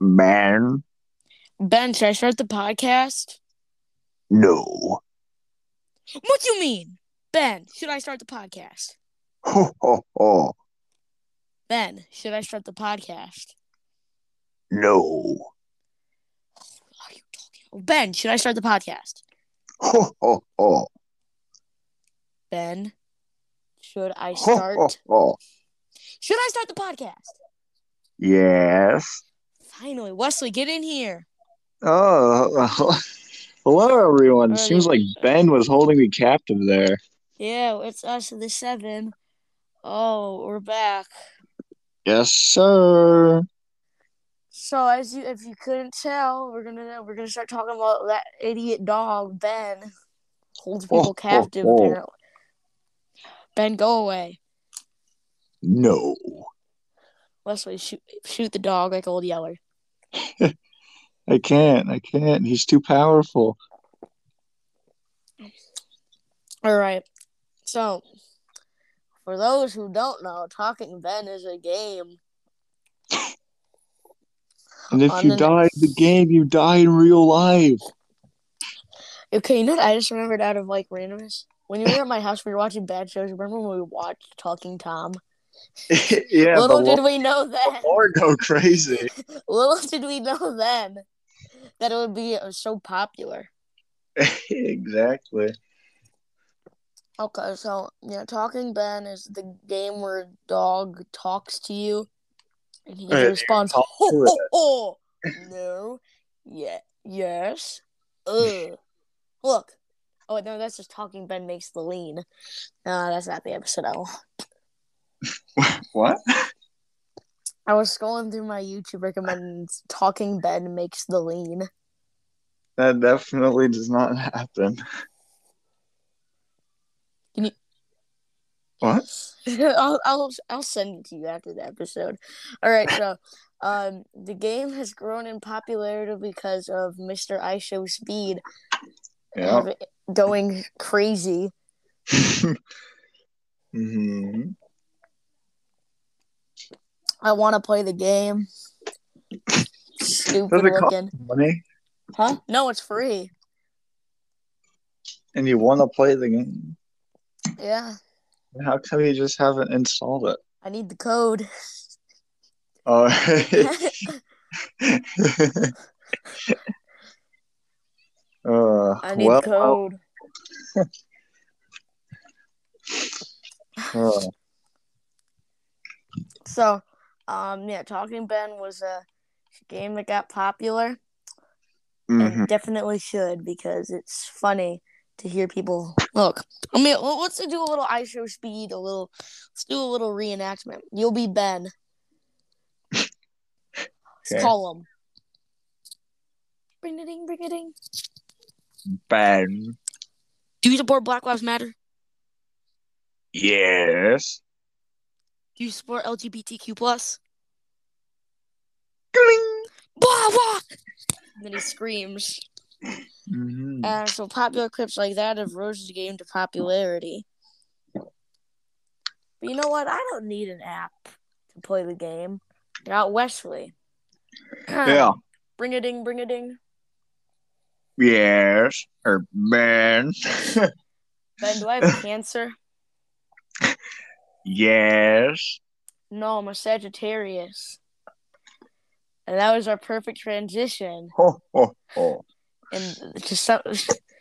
Man, Ben, should I start the podcast? no. What do you mean? Ben, should I start the podcast? Ho, ho, ho. Ben, should I start the podcast? No. What are you talking about? Ben, should I start the podcast? Ho, ho, ho. Ben, should I Ho, start? ho, ho. Should I start the podcast? Yes. Finally, Wesley, get in here. Oh, hello, everyone. Seems like Ben was holding me captive there. Yeah, it's us, the seven. Oh, we're back. Yes, sir. So as you, if you couldn't tell, we're gonna we're gonna start talking about that idiot dog Ben holds Oh, people oh, captive. oh, oh. Apparently, Ben, go away. No. Wesley, shoot shoot the dog like old Yeller. I can't. I can't. He's too powerful. All right. So, for those who don't know, Talking Ben is a game. And if you the- die in the game, you die in real life. Okay, you know what I just remembered out of like randomness? When you were at my house, we were watching bad shows. Remember when we watched Talking Tom? yeah, Little did we know then. Or go crazy. Little did we know then that it would be uh, so popular. exactly. Okay, so yeah, Talking Ben is the game where a dog talks to you, and he Right, responds, ho, ho, ho. no, yeah, yes, ugh. Look, oh no, that's just Talking Ben makes the lean. No, that's not the episode. Will. What? I was scrolling through my YouTube recommends Talking Ben makes the lean. That definitely does not happen. Can you- What? I'll, I'll I'll send it to you after the episode. All right, so um, the game has grown in popularity because of Mr. IShowSpeed Yeah. going crazy. hmm I want to play the game. Stupid Does it cost looking, money? huh? No, it's free. And you want to play the game? Yeah, How come you just haven't installed it? I need the code. Oh. uh, I need well, code. uh, So, um, yeah, Talking Ben was a game that got popular. mhm. and definitely should because it's funny to hear people look. I mean, let's do a little IShowSpeed, a little. Let's do a little reenactment. You'll be Ben. Let's Okay. call him. Bring it in, bring it in. Ben. Do you support Black Lives Matter? Yes. Do you support LGBTQ plus? Gling. Blah blah. And then he screams. Mm-hmm. And so popular clips like that have rose the game to popularity. But you know what? I don't need an app to play the game. I got Wesley. Yeah. Bring a ding, bring a ding. Yes. Or Ben. Ben, do I have cancer? Yes. No, I'm a Sagittarius. And that was our perfect transition. Ho, ho, ho. And just some.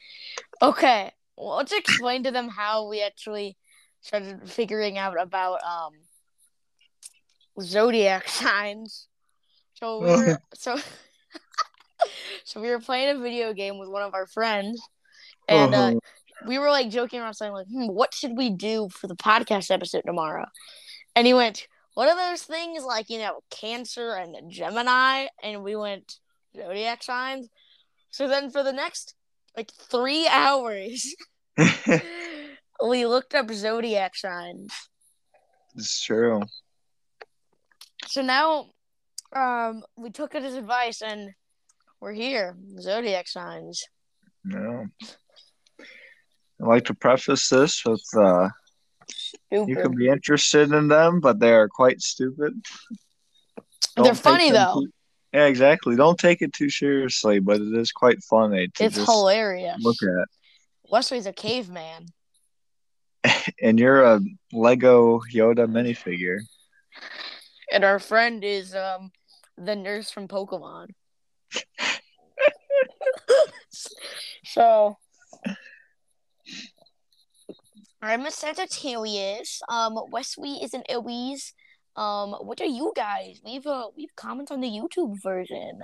okay, well, let's explain to them how we actually started figuring out about um zodiac signs. So we were so so we were playing a video game with one of our friends, and uh, Uh-huh. We were like joking around saying like, hmm, "What should we do for the podcast episode tomorrow?" And he went, "What are those things like you know, Cancer and Gemini?" And we went zodiac signs. So then for the next like three hours, we looked up zodiac signs. it's true. So now, um, we took his advice, and we're here. Zodiac signs. Yeah. I'd like to preface this with uh, you could be interested in them, but they are quite stupid. They're Don't take funny, though. too- Yeah, exactly. Don't take it too seriously, but it is quite funny It's hilarious. look at. Wesley's a caveman. And you're a Lego Yoda minifigure. And our friend is um the nurse from Pokemon. so I'm a Sagittarius. Um Wesley is an Aries. Um what are you guys? Leave a leave comments on the YouTube version.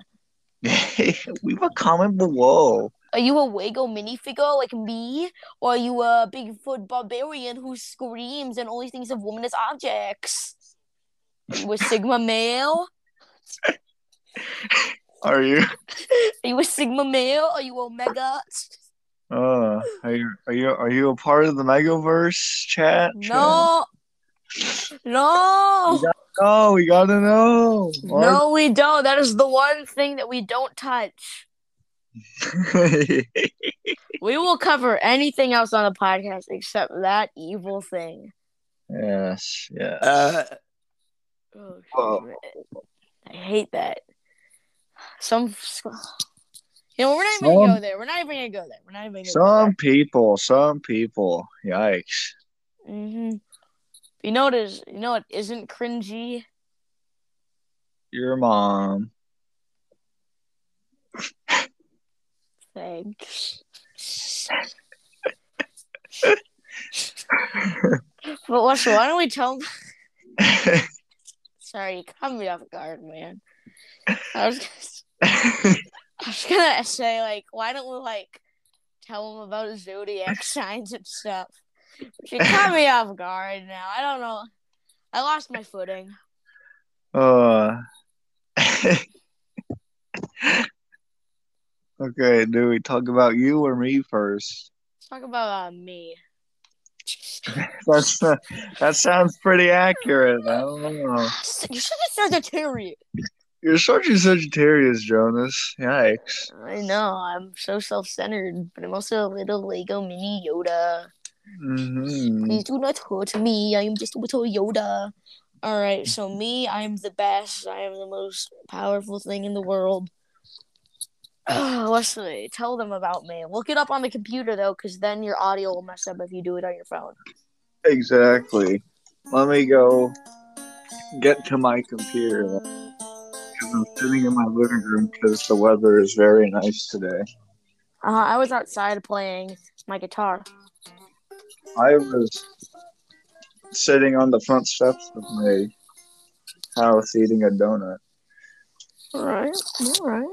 Leave a comment below. Are you a Wago minifigure like me? Or are you a Bigfoot barbarian who screams and only thinks of women as objects? Are you a Sigma male? Are you? Are you a Sigma male? Are you Omega? Uh, are you? Are you? Are you a part of the Megaverse chat? No. No. Oh, we gotta know. No, we don't. That is the one thing that we don't touch. We will cover anything else on the podcast except that evil thing. yes. Yes. Oh, I hate that. Some, you know, we're not even gonna go there. We're not even gonna go there. We're not even gonna some people. Some people. Yikes. go there. hmm You know what is? You know what isn't cringy? Your mom. Thanks. But Wesley, why don't we tell? Sorry, you caught me off guard, man. I was, I was gonna say like, why don't we like tell them about zodiac signs and stuff? She caught me off guard. Now I don't know. I lost my footing. uh. okay, do we talk about you or me first? Let's talk about uh, me. That's that sounds pretty accurate. I don't know. You're such a Sagittarius. You're such a Sagittarius, Jonas. Yikes. I know. I'm so self-centered, but I'm also a little Lego mini Yoda. hmm Please do not hurt me. I am just a little Yoda. All right, so me, I am the best. I am the most powerful thing in the world. Oh, Wesley, tell them about me. Look it up on the computer though, because then your audio will mess up if you do it on your phone. Exactly. Let me go get to my computer. Because I'm sitting in my living room because the weather is very nice today. Uh, I was outside playing my guitar. I was sitting on the front steps of my house eating a donut. All right, all right.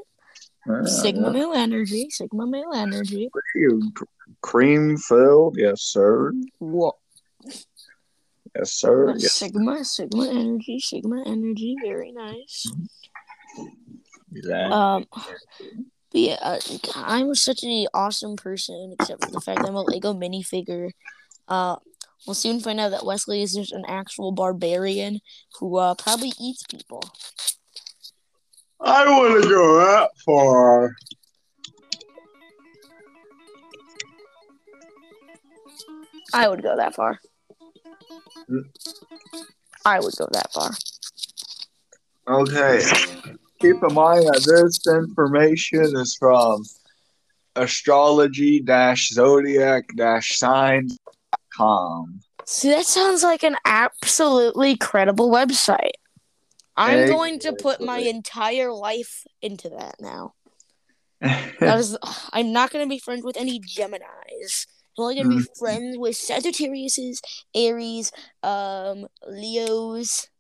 Uh, Sigma male energy. Sigma male energy. what are you cream filled? Yes, sir. What? Yes, sir. Yes. Sigma, Sigma energy, Sigma energy. Very nice. Exactly. Um, but yeah, uh, I'm such an awesome person, except for the fact that I'm a Lego minifigure. Uh, we'll soon find out that Wesley is just an actual barbarian who uh, probably eats people. I want to go that far. I would go that far. Hmm. I would go that far. Okay. Keep in mind that this information is from astrology zodiac signs.com. See, that sounds like an absolutely credible website. I'm going to put my entire life into that now. That is, I'm not going to be friends with any Geminis. I'm only going to be friends with Sagittariuses, Aries, um, Leos,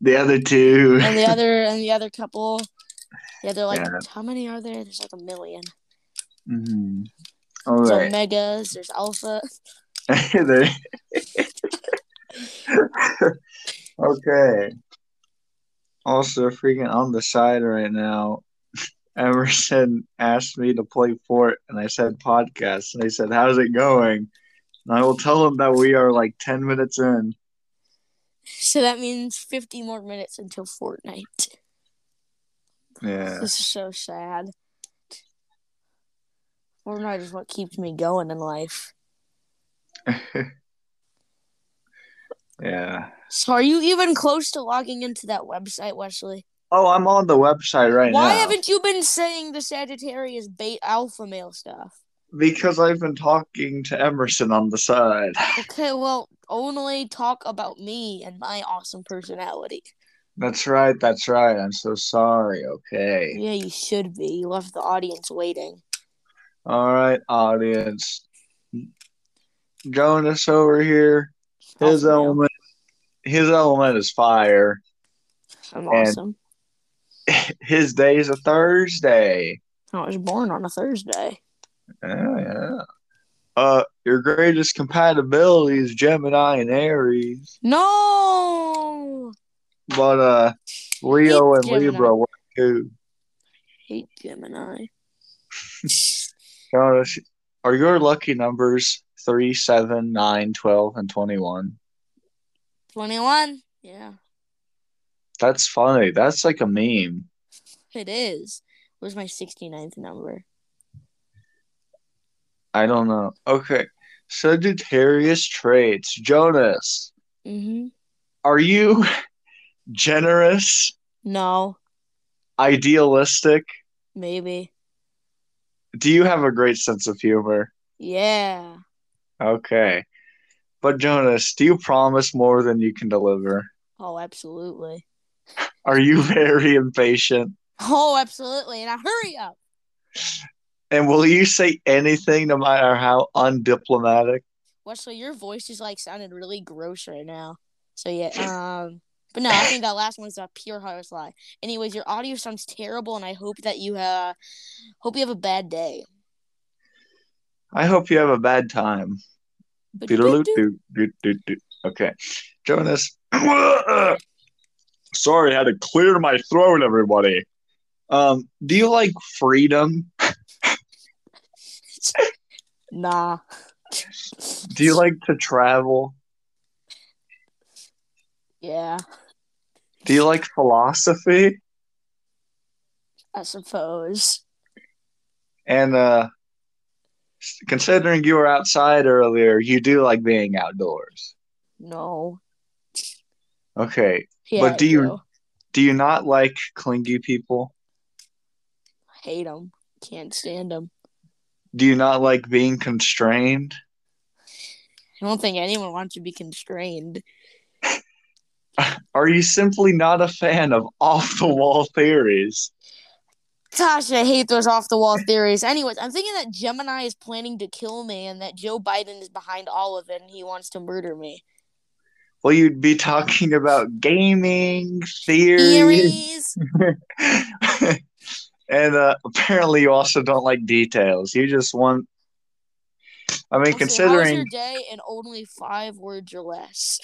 the other two. and the other and the other couple. Yeah, they're like, Yeah. how many are there? There's like a million. Mhm. All There's right. Omegas. There's Alpha. Okay. Also, freaking on the side right now, Emerson asked me to play Fort, and I said podcast, and they said, "How's it going?" And I will tell them that we are like ten minutes in. So that means 50 more minutes until Fortnite. Yeah. This is so sad. Fortnite is what keeps me going in life. Yeah. So are you even close to logging into that website, Wesley? Oh, I'm on the website right Why now. Why haven't you been saying the Sagittarius bait alpha male stuff? Because I've been talking to Emerson on the side. Okay, well, only talk about me and my awesome personality. That's right. That's right. I'm so sorry. Okay. Yeah, you should be. You left the audience waiting. All right, audience. Jonas over here. His element. His element is fire. I'm and- awesome. His day is a Thursday. I was born on a Thursday. Yeah, yeah. Uh, your greatest compatibility is Gemini and Aries, No, but uh, Leo and Gemini. Libra work too. hate Gemini. Are your lucky numbers three, seven, nine, twelve, and twenty-one? Twenty-one. Yeah, That's funny. That's like a meme. it is. Where's my 69th number? I don't know. Okay, Sagittarius traits. Jonas, Mm-hmm. are you generous, No, idealistic? maybe. Do you have a great sense of humor? Yeah. Okay. But Jonas, do you promise more than you can deliver? Oh, absolutely. Are you very impatient? Oh, absolutely. And I hurry up. And will you say anything no matter how undiplomatic? Wesley, your voice is like sounding really gross right now. So yeah, um, but no, I think that last one one's a pure horse lie. Anyways, your audio sounds terrible, and I hope that you uh, hope you have a bad day. I hope you have a bad time. Okay. Jonas. Sorry, I had to clear my throat, everybody. Um, do you like freedom? Nah, Do you like to travel? yeah, Do you like philosophy? I suppose. And uh considering you were outside earlier, you do like being outdoors. No, Okay. yeah, But I do you- Do you not like clingy people? hate them? Can't stand them. Do you not like being constrained? I don't think anyone wants to be constrained. Are you simply not a fan of off the wall theories? Gosh, I hate those off the wall theories. Anyways, I'm thinking that Gemini is planning to kill me and that Joe Biden is behind all of it and he wants to murder me. Well, you'd be talking about gaming, theories, Theories. and uh, apparently you also don't like details. You just want. I mean, considering your day in only five words or less?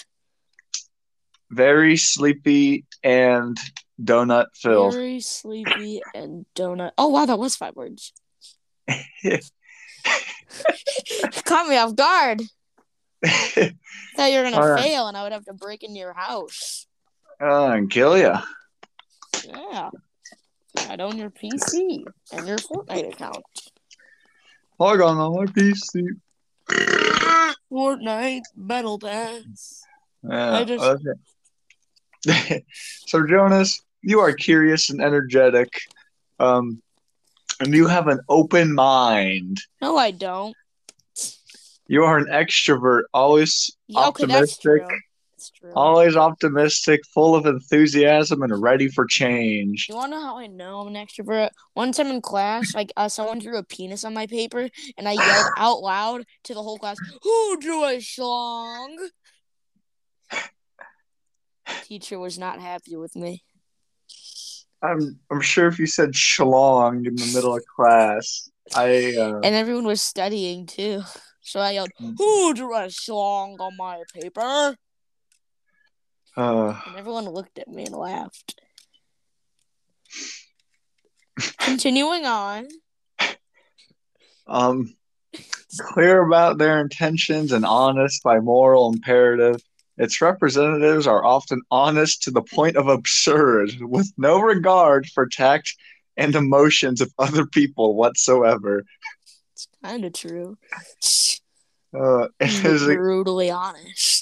very sleepy and donut filled. Very sleepy and donut. Oh wow, that was five words. Caught me off guard. Thought you were gonna right. fail and I would have to break into your house. uh, and kill you. Yeah. I'd own your PC and your Fortnite account. Log on on my PC. Fortnite Battle Pass. Yeah, I just- okay. so Jonas, you are curious and energetic, um, and you have an open mind. No, I don't. You are an extrovert, always Yeah, okay, that's true. optimistic, That's true. always optimistic, full of enthusiasm, and ready for change. You wanna know how I know I'm an extrovert? One time in class, like uh, someone drew a penis on my paper, and I yelled out loud to the whole class, "Who drew a schlong?" Teacher was not happy with me. I'm I'm sure if you said schlong in the middle of class, I uh, And everyone was studying too. So I yelled, Mm. Who drew a schlong on my paper? Uh And everyone looked at me and laughed. Continuing on. um clear about their intentions and honest by moral imperative. Its representatives are often honest to the point of absurd, with no regard for tact and emotions of other people whatsoever. It's kind of true. Uh, it is brutally honest.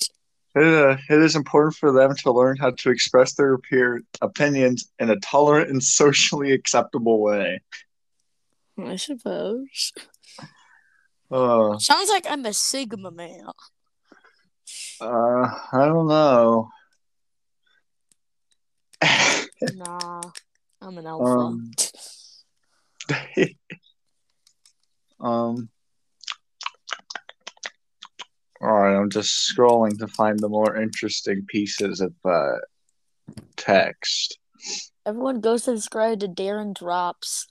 It, uh, it is important for them to learn how to express their peer opinions in a tolerant and socially acceptable way. I suppose. Uh, Sounds like I'm a Sigma male. uh, I don't know. Nah, I'm an alpha. Um, um. All right, I'm just scrolling to find the more interesting pieces of uh, text. Everyone go subscribe to Daym Drops.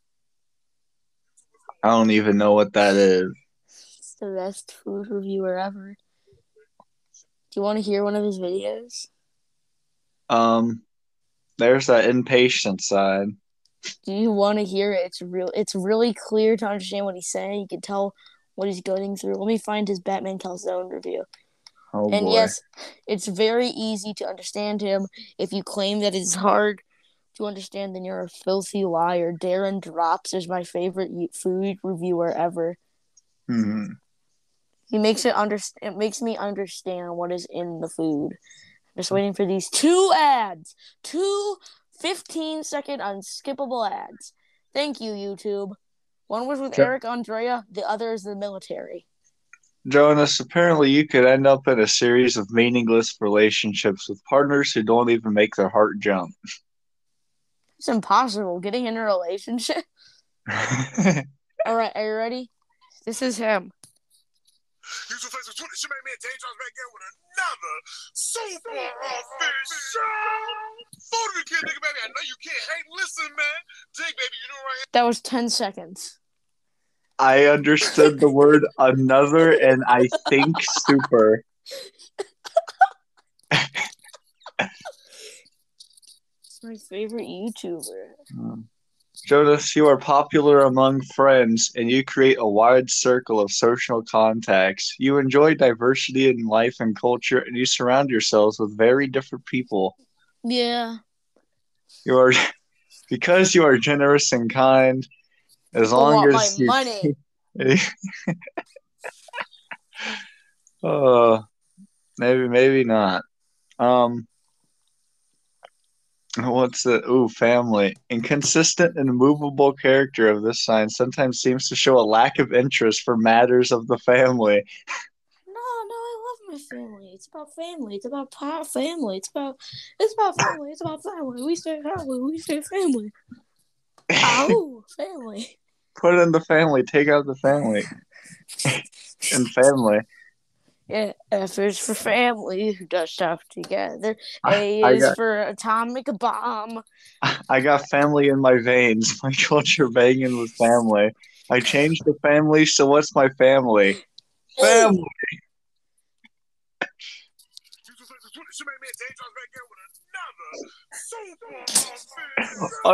I don't even know what that is. It's the best food reviewer ever. Do you want to hear one of his videos? Um, there's that impatient side. Do you want to hear it? It's real. It's really clear to understand what he's saying. You can tell what he's going through. Let me find his Batman Calzone review. Oh and boy. yes, it's very easy to understand him. If you claim that it's hard to understand, then you're a filthy liar. Daym Drops is my favorite food reviewer ever. Mhm. He makes it under. It makes me understand what is in the food. Just waiting for these two ads. Two 15 second unskippable ads. Thank you, YouTube. One was with Sure. Eric Andre, the other is the military. Jonas, apparently you could end up in a series of meaningless relationships with partners who don't even make their heart jump. It's impossible getting in a relationship. All right, are you ready? This is him. YouTube Facebook, Twitter, shit, man, man, Daym Drops back again with another super official. Photo the kid, nigga, baby. I know you can't hate. Listen, man. Dig, baby, you know right That was 10 seconds. I understood the word another and I think super. It's my favorite YouTuber. Hmm. Jonas, you are popular among friends and you create a wide circle of social contacts. You enjoy diversity in life and culture and you surround yourselves with very different people. Yeah. You are because you are generous and kind. As People long want my as you, money. uh, maybe maybe not. Um, what's the ooh family? Inconsistent and movable character of this sign sometimes seems to show a lack of interest for matters of the family. No, no, I love my family. It's about family. It's about family. It's about it's about family. It's about family. We say family. We say family. Ow, family. Put in the family. Take out the family. and family. Yeah, uh, F is for family who does stuff together. I- A I is got- for atomic bomb. I got family in my veins. My culture banging with family. I changed the family, so what's my family? Family. YouTube Facebook, Twitter, shit, man, man, Daym Drops back again with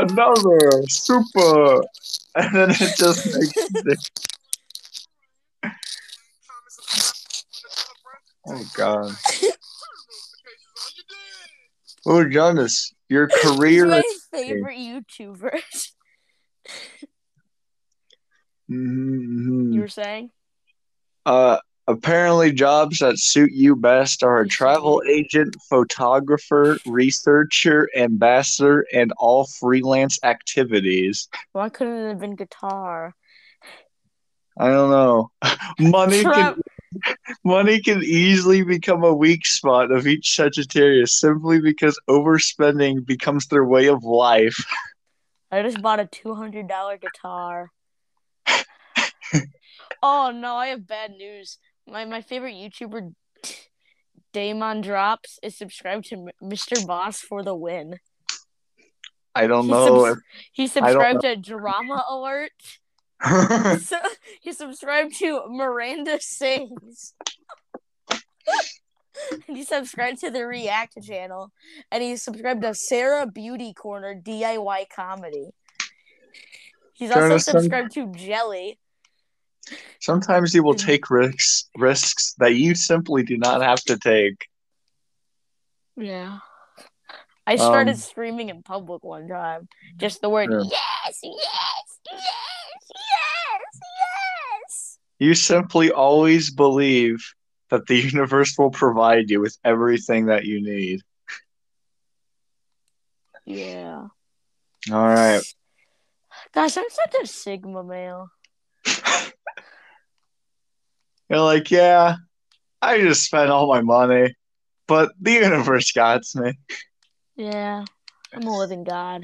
another super. Another super. And then it just makes Oh God. Oh Jonas, your career my favorite YouTuber. Mhm, you were saying? Uh apparently jobs that suit you best are a travel agent, photographer, researcher, ambassador, and all freelance activities. Why couldn't it have been guitar? I don't know. Money Tra- can money can easily become a weak spot of each Sagittarius simply because overspending becomes their way of life. I just bought a two hundred dollar guitar. oh no, I have bad news. My my favorite YouTuber, Daym Drops, is subscribed to Mr. Boss for the win. I don't He know subs- He subscribed to Drama Alert. So he subscribed to Miranda Sings. and he subscribed to the React channel. And he subscribed to Sarah Beauty Corner DIY Comedy. He's also Jonathan? subscribed to Jelly. sometimes you will take risks risks that you simply do not have to take. Yeah. I started Um, screaming in public one time. Just the word Yeah. yes, yes, yes. You simply always believe that the universe will provide you with everything that you need. Yeah. All right. Gosh, I'm such a Sigma male. You're like, yeah, I just spent all my money, but the universe got me. Yeah. I'm a living god.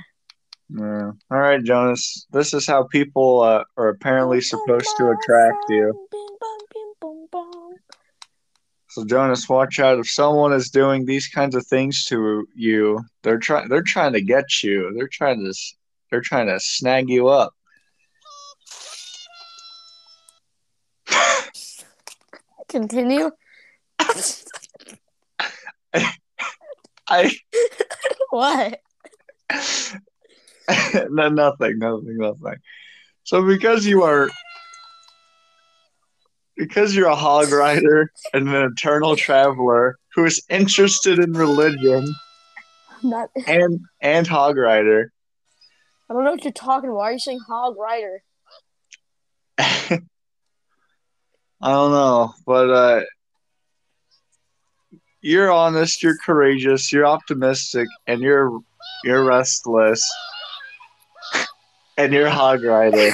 Yeah. All right, Jonas. This is how people uh, are apparently supposed to attract you. So Jonas, watch out if someone is doing these kinds of things to you. They're trying. They're trying to get you. They're trying to. They're trying to snag you up. Continue. I what? no, nothing, nothing, nothing. So because you are because you're a hog rider and an eternal traveler who is interested in religion Not. and and hog rider, I don't know what you're talking about. Why are you saying hog rider? I don't know, but uh you're honest, you're courageous, you're optimistic, and you're you're restless. And you're hog rider.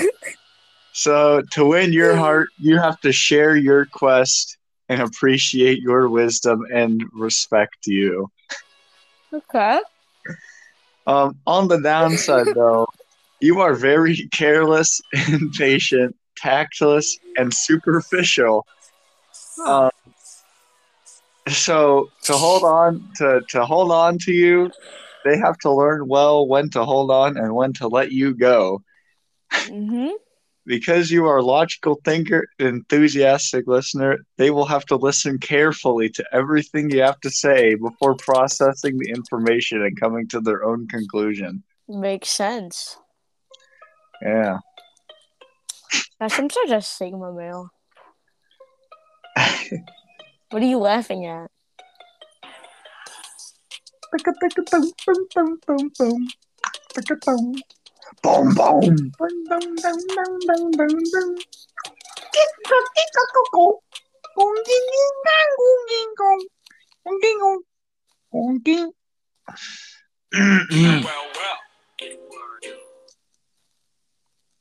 So to win your heart, you have to share your quest and appreciate your wisdom and respect you. Okay. Um, on the downside, though, you are very careless, impatient, tactless, and superficial. Um, so to hold on to to hold on to you, they have to learn well when to hold on and when to let you go. Mm-hmm. Because you are a logical thinker, enthusiastic listener, they will have to listen carefully to everything you have to say before processing the information and coming to their own conclusion. Makes sense. Yeah. Gosh, I'm such a Sigma male. What are you laughing at? Boom, boom. Well, well.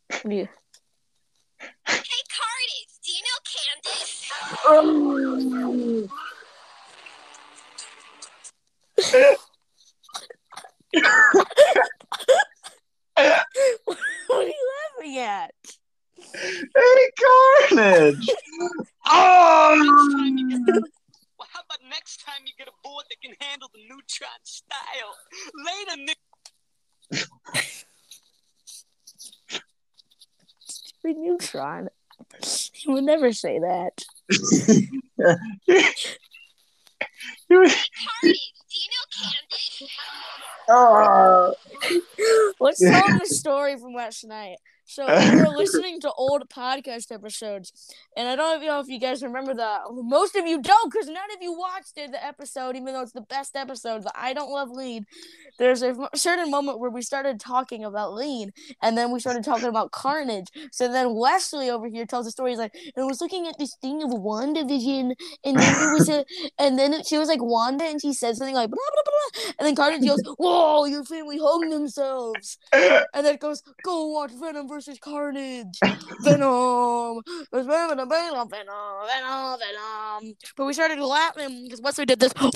What are you? Hey, Cardies, do you know Candace? Oh. what are you laughing at? Hey, Carnage! Oh! Well, how about next time you get a board that can handle the neutron style? Later, Nick. We neutron. He would never say that. You- Cardies, do you know Candace? oh. Let's tell the story from last night. So we were listening to old podcast episodes, and I don't know if you guys remember that. Most of you don't, because none of you watched it, the episode, even though it's the best episode. The I don't love lean. There's a certain moment where we started talking about lean, and then we started talking about carnage. So then Wesley over here tells a story. He's like, "I was looking at this thing of WandaVision, and then there was a, and then she was like Wanda, and she said something like blah blah blah, and then Carnage goes, "Whoa, your family hung themselves." And then it goes, go watch Venom versus Carnage. Venom. Venom, Venom, Venom, Venom. But we started laughing because Wesley did this. I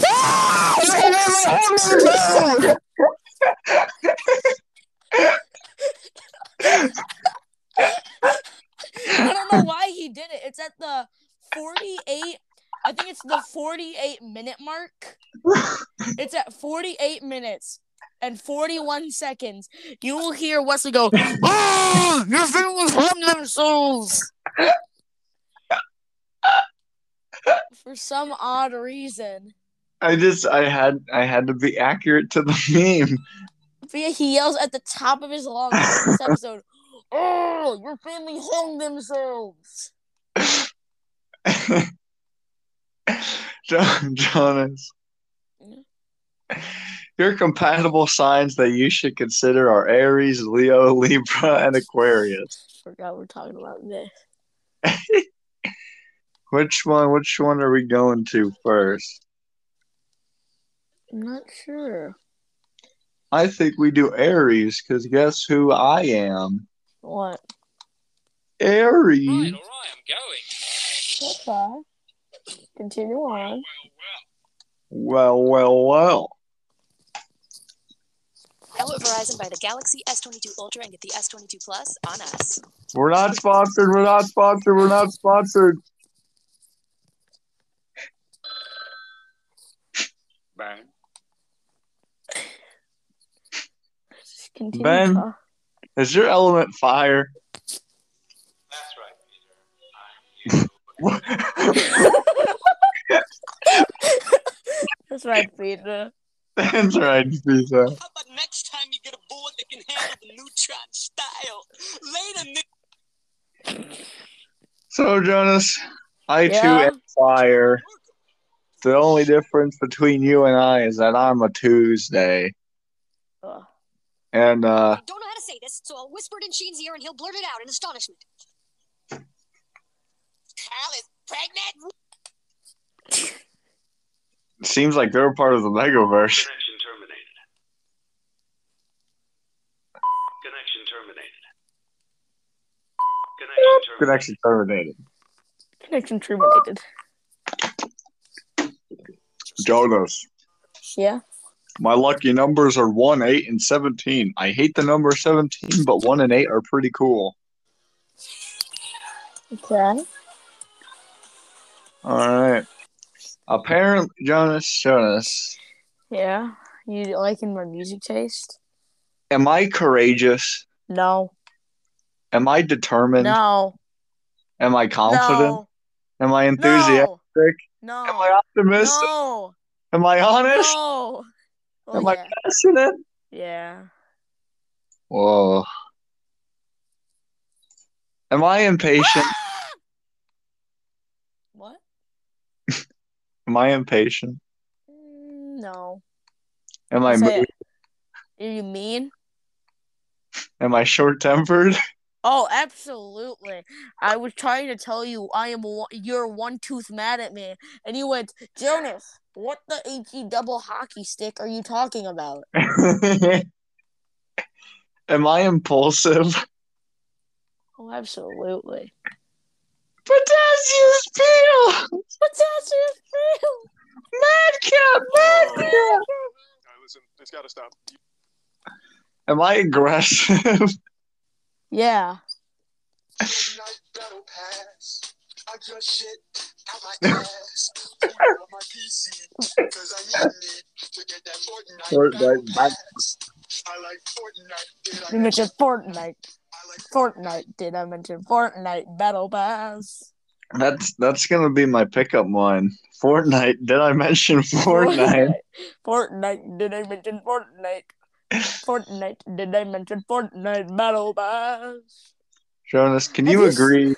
don't know why he did it. It's at the 48, I think it's the 48 minute mark. It's at 48 minutes and 41 seconds. You will hear Wesley go, Oh, your family's harmed themselves. For some odd reason. I just I had I had to be accurate to the meme. Yeah, he yells at the top of his lungs in this episode, Oh, your family hung themselves. Jo- Jonas. Your compatible signs that you should consider are Aries, Leo, Libra, and Aquarius. Forgot we're talking about this. Which one? Which one are we going to first? I'm not sure. I think we do Aries, because guess who I am? What? Aries. Right, all right, I'm going. Okay. Continue on. Well, well, well. Now at Verizon buy the Galaxy S22 Ultra and get the S22 Plus on us. We're not sponsored. We're not sponsored. We're not sponsored. Bang. Continue. Ben? talk. Is your element fire? That's right, Peter. That's right, Peter. That's right, Pizza. How about next time you get a board that can neutron style? Later, Nick. So, Jonas, I too am fire. The only difference between you and I is that I'm a Tuesday. Ugh. And, uh, I don't know how to say this, so I'll whisper it in Sheen's ear and he'll blurt it out in astonishment. Kyle is pregnant. seems like they're part of the Megaverse. Connection terminated. Connection terminated. Connection terminated. Connection terminated. Jonas, Yeah. my lucky numbers are 1, 8, and 17. I hate the number 17, but 1 and 8 are pretty cool. Okay. All right. Apparently, Jonas, Jonas, Yeah. You liking my music taste? am I courageous? No. Am I determined? No. Am I confident? No. Am I enthusiastic? No. Am I optimistic? No. Am I honest? No. Well, Am I passionate? yeah. Whoa. Am I impatient? What? Am I impatient? Mm, No. Am I moody? Are you mean? Am I short tempered? Oh, absolutely. I was trying to tell you I am one, you're one tooth mad at me, and you went, Jonas, what the HE double hockey stick are you talking about? Am I impulsive? Oh, absolutely. Potassius peel! Potassium real. Madcap! Madcap! Oh, All right, listen, it's got to stop. Am I aggressive? Yeah. Fortnite battle. I just shit out my ass. Put it on my PC. Cause I need to get that Fortnite, Fortnite battle pass. I like Fortnite. Did I You mentioned Fortnite. Fortnite. Did I mention Fortnite Battle Pass? That's that's gonna be my pickup line. Fortnite. Did I mention Fortnite? Fortnite. Did I mention Fortnite? Fortnite. Did I mention Fortnite Battle Pass? Jonas, can you you agree?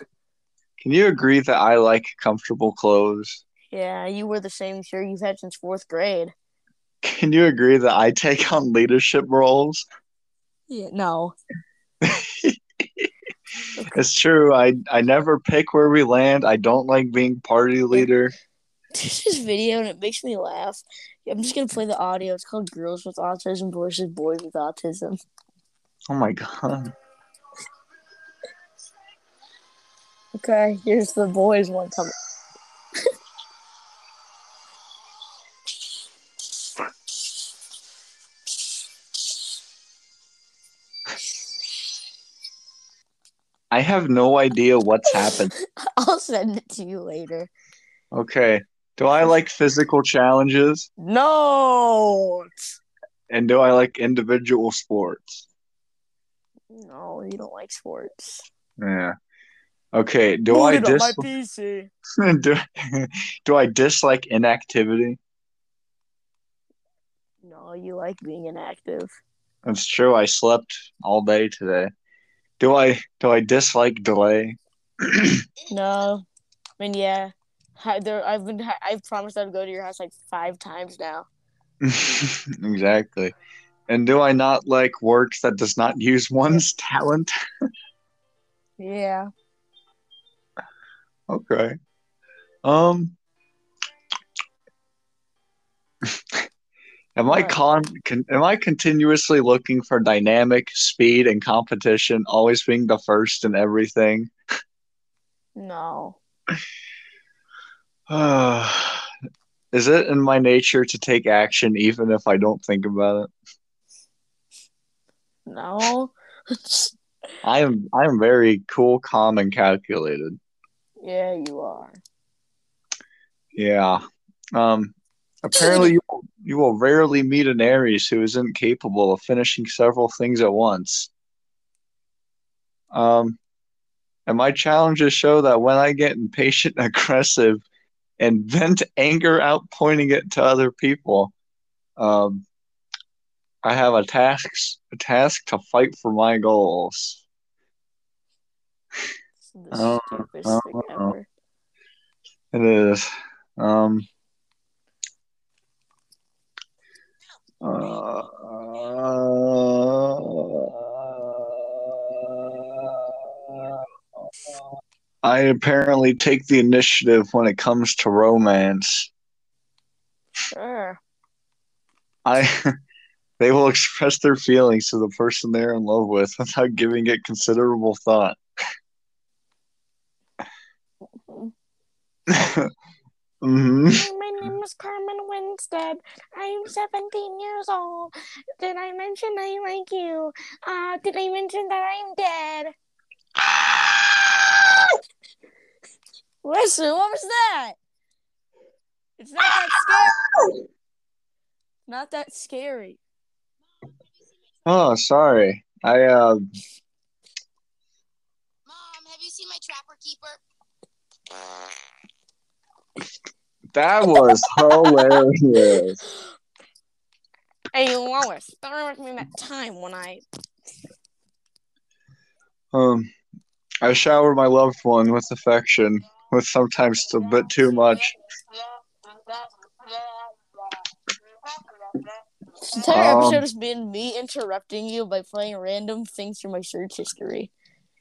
Can you agree that I like comfortable clothes? Yeah, you wear the same shirt you've had since fourth grade. Can you agree that I take on leadership roles? Yeah, no. It's true. I I never pick where we land. I don't like being party leader. This is video and it makes me laugh. I'm just gonna play the audio. It's called "Girls with Autism versus Boys with Autism." Oh my god. Okay, here's the boys one coming. I have no idea what's happened. I'll send it to you later. Okay. Do I like physical challenges? No, And do I like individual sports? no, you don't like sports. Yeah. Okay. Do Boot I dis- my PC. do, do I dislike inactivity? No, you like being inactive. That's true. I slept all day today. Do I do I dislike delay? No, I mean yeah. There, I've been. I've promised I'd go to your house like five times now. exactly. And do I not like work that does not use one's talent? Yeah. Okay. Um, am I con, con? Am I continuously looking for dynamic speed and competition, always being the first in everything? No. Is it in my nature to take action even if I don't think about it? No. I am. I am very cool, calm, and calculated. yeah, you are. Yeah. Um. Apparently, you will, you will rarely meet an Aries who isn't capable of finishing several things at once. Um, and my challenges show that when I get impatient and aggressive and vent anger out, pointing it to other people, um, I have a task a task to fight for my goals. It's the stupidest thing oh. ever. It is. Um. Uh, I apparently take the initiative when it comes to romance. Sure. I they will express their feelings to the person they're in love with without giving it considerable thought. hmm my name is Carmen Winstead. I'm 17 years old. Did I mention I like you? Uh, did I mention that I'm dead? Listen, what was that? It's not that scary. Not that scary. Oh, sorry. I uh Mom, have you seen my trapper keeper? that was hilarious. Hey, Lois, don't remember me that time when I. Um, I shower my loved one with affection, with sometimes a bit too much. This entire Um, episode has been me interrupting you by playing random things from my search history.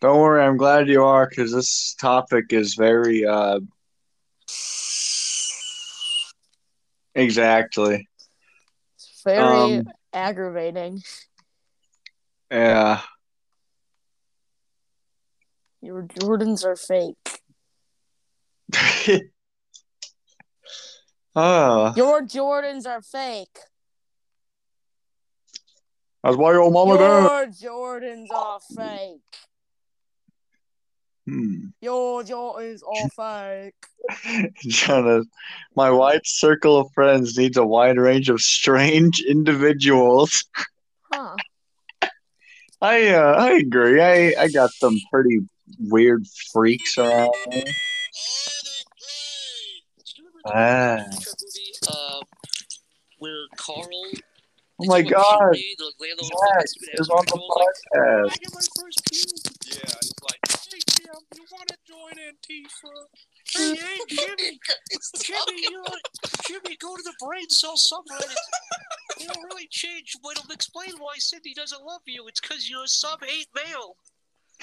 Don't worry, I'm glad you are, because this topic is very uh exactly. It's very Um, aggravating. Yeah. Your Jordans are fake. oh, Your Jordans are fake. that's why your mama did. Your Jordans are fake. Hmm. Your Jordans are fake. Jonas, my wide circle of friends needs a wide range of strange individuals. Huh. I uh, I agree. I I got some pretty weird freaks around me. Ah. movie, uh, where Carl. Oh my god, Jimmy, the landlord Zach fucking stupid is on the podcast. I get my first puke. Yeah, he's like, hey Jim, you want to join Antifa? Hey, hey Jimmy, Jimmy, you know, Jimmy, go to the brain cell subreddit. It'll really change. But it'll explain why Cindy doesn't love you. It's because you're a sub eight male.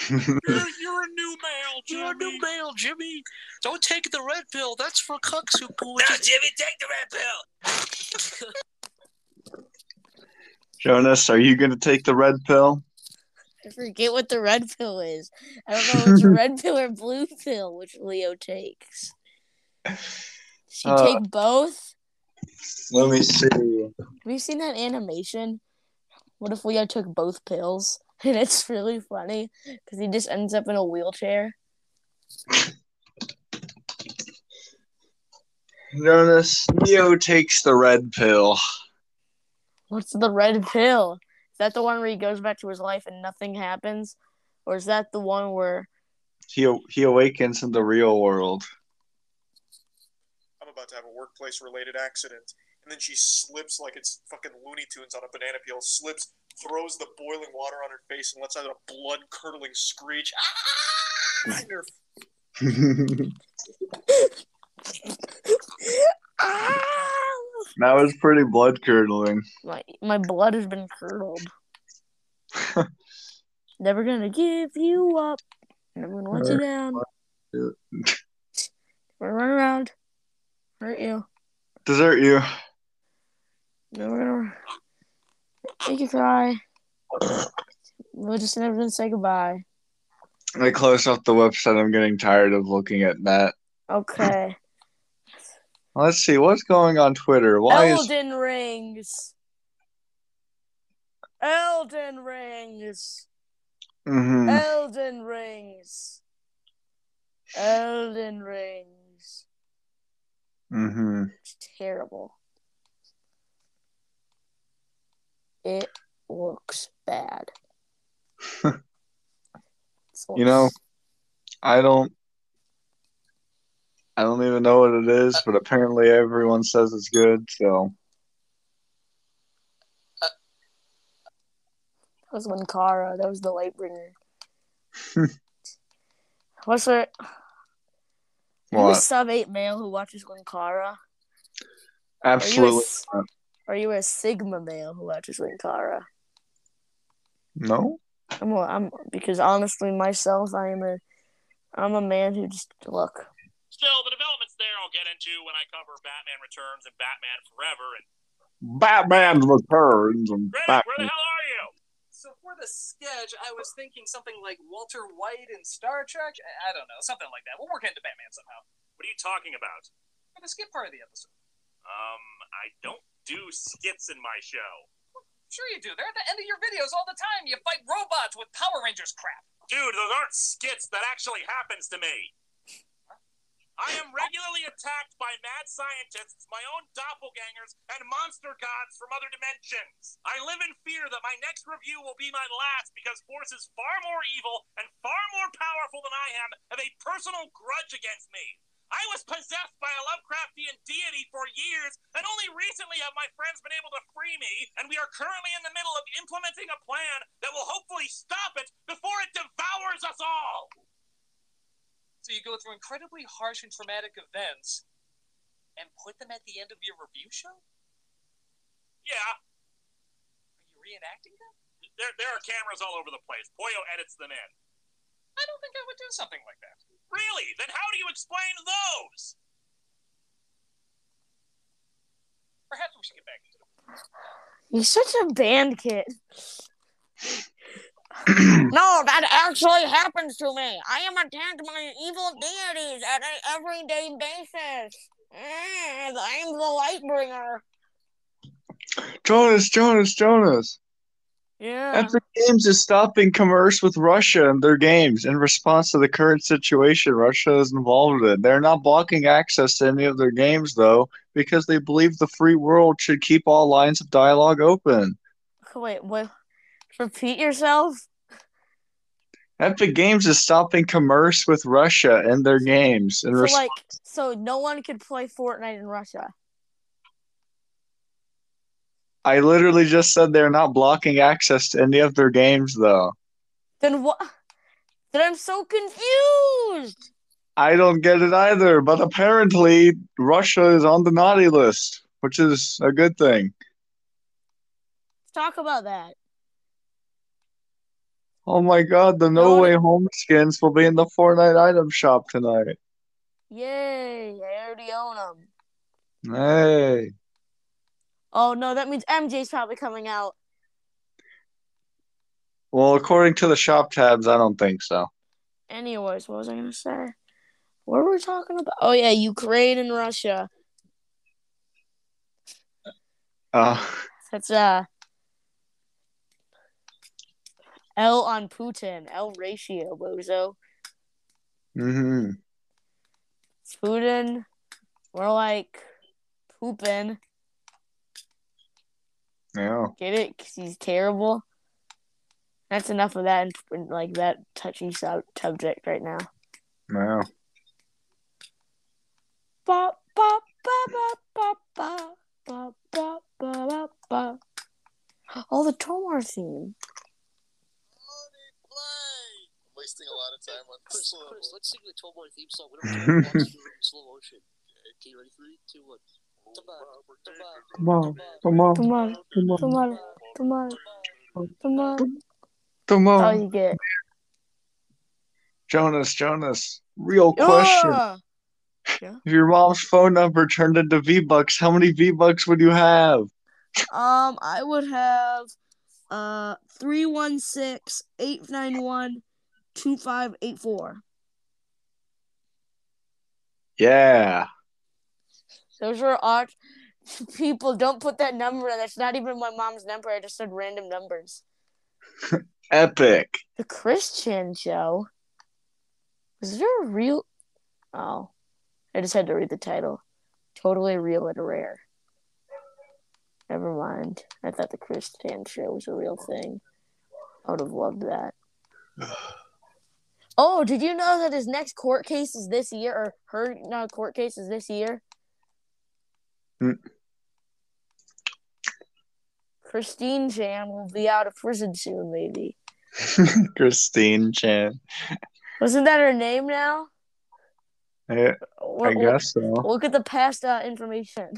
You're, you're a new male, Jimmy. You're a new male, Jimmy. Don't take the red pill. That's for cucks who go. No, Jimmy, take the red pill. Jonas, are you gonna take the red pill? I forget what the red pill is. I don't know if it's a red pill or blue pill, which Leo takes. Does he Uh, take both? Let me see. Have you seen that animation? What if Leo took both pills? And it's really funny because he just ends up in a wheelchair. Jonas, Neo takes the red pill. What's the red pill? Is that the one where he goes back to his life and nothing happens? Or is that the one where He he awakens in the real world. I'm about to have a workplace related accident. And then she slips like it's fucking Looney Tunes on a banana peel, slips, throws the boiling water on her face, and lets out a blood curdling screech. Ah! And her Ah! that was pretty blood curdling. my my blood has been curdled. Never gonna give you up. Never gonna let you down. We're gonna run around. Hurt you. Desert you. No, we're gonna make you cry. We'll just never gonna say goodbye. I close off the website. I'm getting tired of looking at that. Okay. Let's see what's going on Twitter. Why is Elden Rings. Elden Rings. Mm-hmm. Elden Rings. Elden Rings. Mm-hmm. It's terrible. It looks bad. You know, I don't. I don't even know what it is, but apparently everyone says it's good. So That was Linkara. That was the Lightbringer. What's it? Are you what? sub eight male who watches Linkara? Are you a, Absolutely s- not. are you a Sigma male who watches Linkara? no. I'm, a, I'm because honestly, myself, I am a, I'm a man who just look. Still, the developments there I'll get into when I cover Batman Returns and Batman Forever. And Batman returns and Greg, Bat- where the hell are you? So for the sketch, I was thinking something like Walter White in Star Trek. I, I don't know, something like that. We'll work into Batman somehow What are you talking about? for the skip part of the episode. Um, I don't do skits in my show. Sure you do. They're at the end of your videos all the time. You fight robots with Power Rangers crap. Dude, those aren't skits. That actually happens to me. I am regularly attacked by mad scientists, my own doppelgangers, and monster gods from other dimensions. I live in fear that my next review will be my last because forces far more evil and far more powerful than I am have a personal grudge against me. I was possessed by a Lovecraftian deity for years, and only recently have my friends been able to free me, and we are currently in the middle of implementing a plan that will hopefully stop it before it devours us all. So you go through incredibly harsh and traumatic events and put them at the end of your review show? Yeah, Are you reenacting them? there, there are cameras all over the place. Pollo edits them in. I don't think do something like that. Really? Then how do you explain those? Perhaps we should get back into it. You're such a band kid. no, that actually happens to me. I am attacked by evil deities at an everyday basis. Mm, I am the Lightbringer. Jonas, Jonas, Jonas. Yeah. Epic Games is stopping commerce with Russia and their games in response to the current situation Russia is involved in. They're not blocking access to any of their games, though, because they believe the free world should keep all lines of dialogue open. Wait, what? Repeat yourself? Epic Games is stopping commerce with Russia and their games in So, response. like, so no one could play Fortnite in Russia. I literally just said they're not blocking access to any of their games, though. Then what? Then I'm so confused. I don't get it either, but apparently Russia is on the naughty list, which is a good thing. Let's talk about that. Oh my god, the No No, Way Home skins will be in the Fortnite item shop tonight. Yay! I already own them. Hey. Oh no, that means MJ's probably coming out. Well, according to the shop tabs, I don't think so. Anyways, what was I gonna say? What were we talking about? Oh yeah, Ukraine and Russia. Uh, That's uh L on Putin. L ratio, bozo. hmm It's Putin. We're like pooping. Yeah. Get it? Because he's terrible. That's enough of that, like that touchy subject right now. Wow. Ba, ba, ba, All the Tomar theme. Wasting a lot of time on Chris, Chris, let's sing the Tomar theme song. We don't have to watch slow motion. Okay, ready? Three, two, one. Tomar, Tomar, Come on, come on, Tomar, Tomar, Tomar, Tomar. come That's all on. you get. Jonas, Jonas. Real question. Yeah. Yeah. If your mom's phone number turned into V Bucks, how many V Bucks would you have? Um, I would have uh 316-891-2584. Yeah. Those are odd people. Don't put that number. in. That's not even my mom's number. I just said random numbers. Epic. The Christian show. Is there a real? Oh, I just had to read the title. Totally real and rare. Never mind. I thought the Christian show was a real thing. I would have loved that. Oh, did you know that his next court case is this year, or her no, court case is this year? Hmm. Christine Chan will be out of prison soon, maybe. Christine Chan. Wasn't that her name now? I, I guess so. Look at the past uh, information.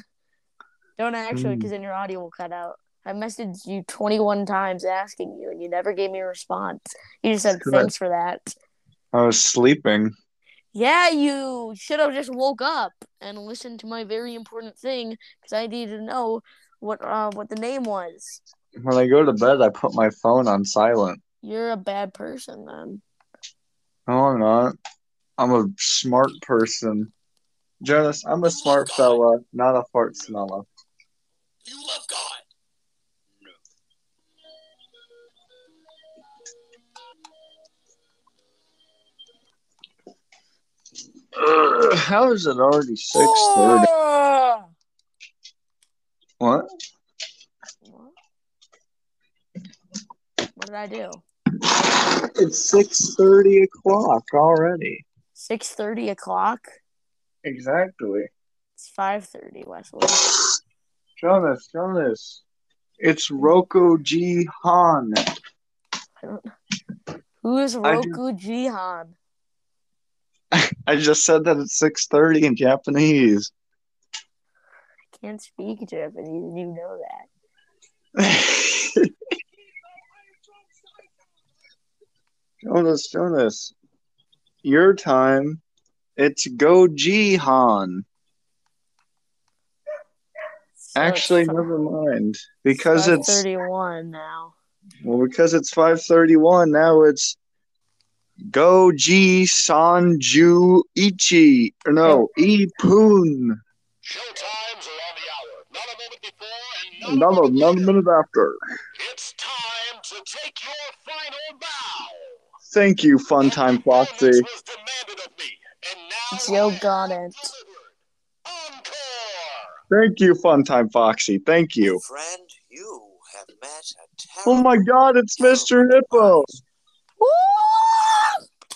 Don't actually, Hmm. because then your audio will cut out. I messaged you 21 times asking you, and you never gave me a response. You just said thanks for that. I was sleeping. Yeah, you should have just woke up and listened to my very important thing because I needed to know what uh, what the name was. When I go to bed, I put my phone on silent. You're a bad person then. No, I'm not. I'm a smart person. Jonas, I'm a smart fella, not a fart smeller. You love God. Ugh, how is it already six thirty? What? What? What did I do? It's six thirty o'clock already. Six thirty o'clock. Exactly. It's five thirty, Wesley. Jonas, Jonas. It's Roku G Han. I don't. Who is Roku Jihan? I just said that it's six thirty in Japanese. I can't speak Japanese. and You know that. Jonas, Jonas. Your time. It's Go Jihan. So Actually, it's never mind. Because it's thirty-one now. well, because it's five thirty-one. Now it's Goji Sanju Ichi. Or no, Ipun. Showtimes are on the hour. Not a moment before and Not not a, a not a minute minute after. It's time to take your final bow. Thank you, Funtime Foxy. Performance was demanded of me, and now Joe got it. Encore. Thank you, Funtime Foxy. Thank you. Friend, you have met a Oh my God, it's Mr. Hippo. Woo!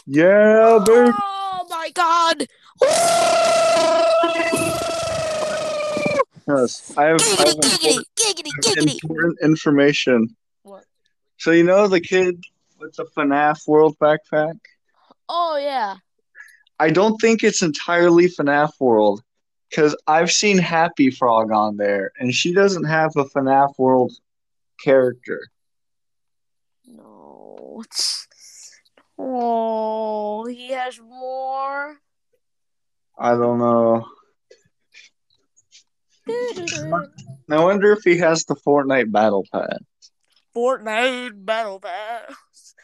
Yeah, baby. Oh my god! Yes, I have, I have Giggity, important, giggity, giggity. important information. What? So you know the kid with the FNAF World backpack? Oh yeah. I don't think it's entirely FNAF World because I've seen Happy Frog on there, and she doesn't have a FNAF World character. No. Oh, he has more. I don't know. I wonder if he has the Fortnite Battle Pass. Fortnite Battle Pass.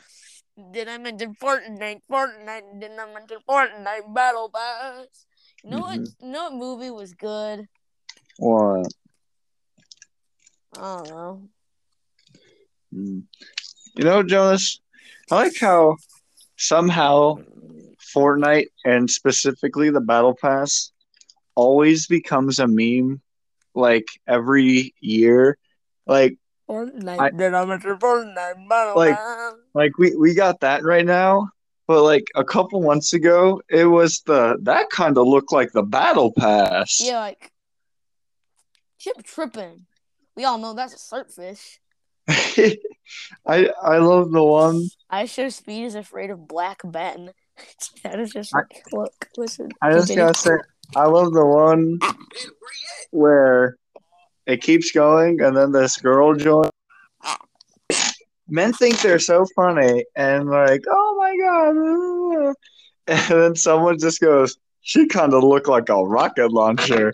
Did I mention Fortnite? Fortnite. Did I mention Fortnite Battle Pass? You know what? Mm-hmm. You know what movie was good? What? I don't know. Mm. You know, Jonas, I like how somehow Fortnite and specifically the Battle Pass always becomes a meme like every year. Like Fortnite. I- Fortnite Battle Like- Pass? like we, we got that right now. But like a couple months ago, it was the that kind of looked like the Battle Pass. Yeah, like Chip tripping. We all know that's a surffish. I I love the one IShowSpeed is afraid of Black Ben. that is just like, look, listen. I just gotta say, I love the one where it keeps going and then this girl joins. Men think they're so funny and like, oh my god. And then someone just goes, She kind of looked like a rocket launcher.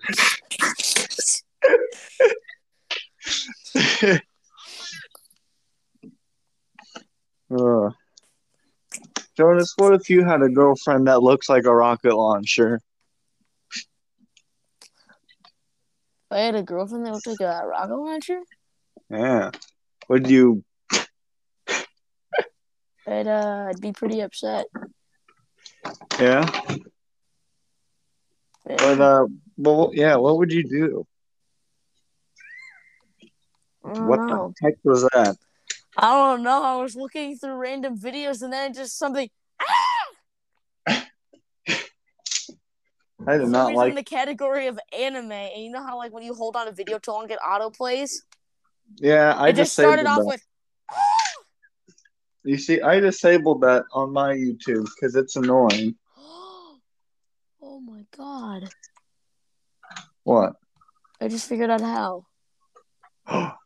Uh, Jonas, what if you had a girlfriend that looks like a rocket launcher? I had a girlfriend that looked like a rocket launcher. Yeah. Would you? I'd uh, I'd be pretty upset. Yeah. But uh, well, yeah. What would you do? What know. the heck was that? I don't know. I was looking through random videos and then just something. I did not like. in the category of anime, and you know how like when you hold on a video too long, it auto plays. Yeah, I It just started off that. with. You see, I disabled that on my YouTube because it's annoying. oh my god! What? I just figured out how.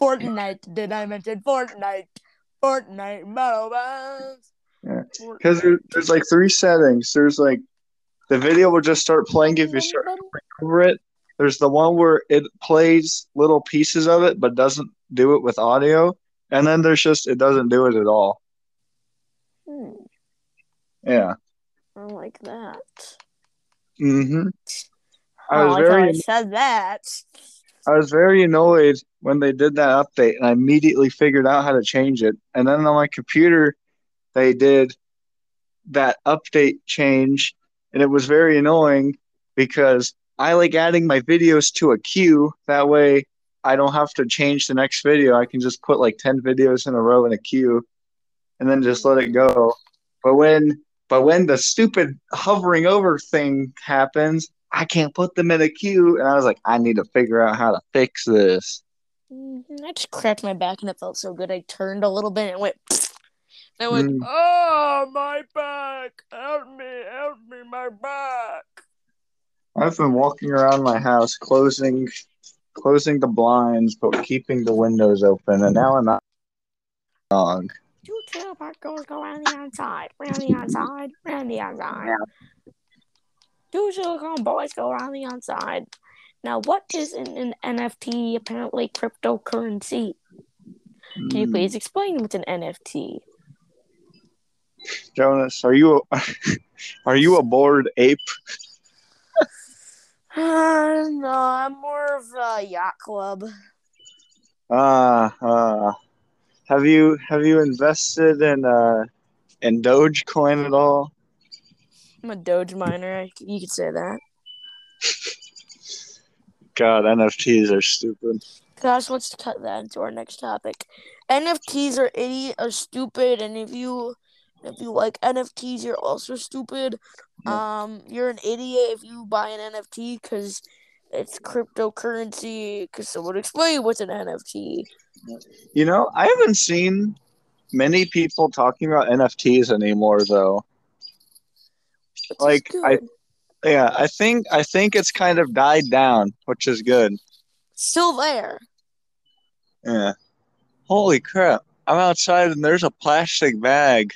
Fortnite. Did I mention Fortnite? Fortnite Battle. Yeah. Because there, there's like three settings. There's like the video will just start playing if you start over it. There's the one where it plays little pieces of it but doesn't do it with audio, and then there's just it doesn't do it at all. Hmm, Yeah. I like that. Mm-hmm. I I was like very I said that. I was very annoyed when they did that update, and I immediately figured out how to change it. And then on my computer, they did that update change, and it was very annoying because I like adding my videos to a queue. That way, I don't have to change the next video. I can just put like ten videos in a row in a queue, and then just let it go. But when but when the stupid hovering over thing happens, I can't put them in a queue. And I was like, I need to figure out how to fix this. Mhm, I just cracked my back and it felt so good. I turned a little bit and went. And I went, Mm. oh my back! Help me! Help me! My back! I've been walking around my house closing closing the blinds but keeping the windows open and now I'm out dog. Two tail goes go around the outside, round the outside, round the outside. Two silicone boys go around the outside. Now, what is an, an NFT? Apparently, cryptocurrency. Can you please explain what's an NFT? Jonas, are you a, are you a bored ape? Uh, no, I'm more of a yacht club. Ah, uh, have you have you invested in uh in Dogecoin at all? I'm a Doge miner. You could say that. God, NFTs are stupid. Gosh, let's cut that into our next topic. NFTs are idiot, are stupid, and if you if you like NFTs, you're also stupid. Um, you're an idiot if you buy an NFT because it's cryptocurrency. Because someone explain what's an NFT. You know, I haven't seen many people talking about NFTs anymore though. Which Like, I- Yeah, I think I think it's kind of died down, which is good. still there. Yeah. Holy crap. I'm outside and there's a plastic bag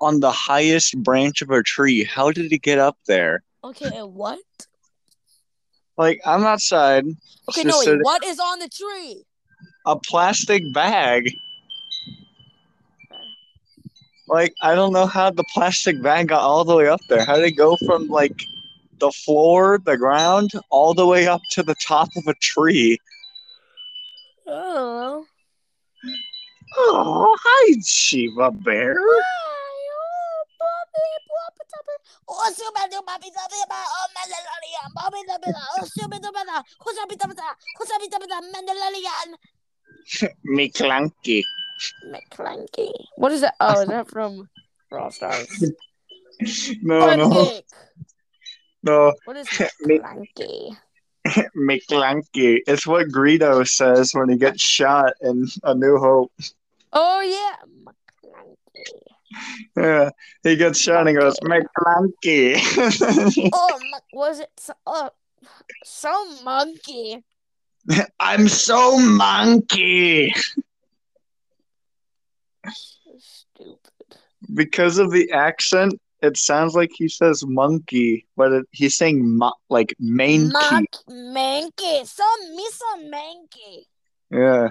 on the highest branch of a tree. How did it get up there? Okay, and what? Like, I'm outside, Okay, no, wait, what is on the tree? a plastic bag. Like, I don't know how the plastic bag got all the way up there. How did it go from, like, the floor, the ground, all the way up to the top of a tree? Know. Oh, hi, Shiva Bear. Me clunky. McClanky. What is that? Oh, is that from Brawl Stars? No, no, Pancake. no. What is Me- McClanky? Maclunkey. It's what Greedo says when he gets shot in A New Hope. Oh yeah, McClanky. Yeah, he gets shot and he goes, Maclunkey. Oh, was it? So, oh, so monkey. I'm so monkey. Stupid. Because of the accent, it sounds like he says monkey, but it, he's saying mo- like manky. Monkey, manky, some me some. Yeah.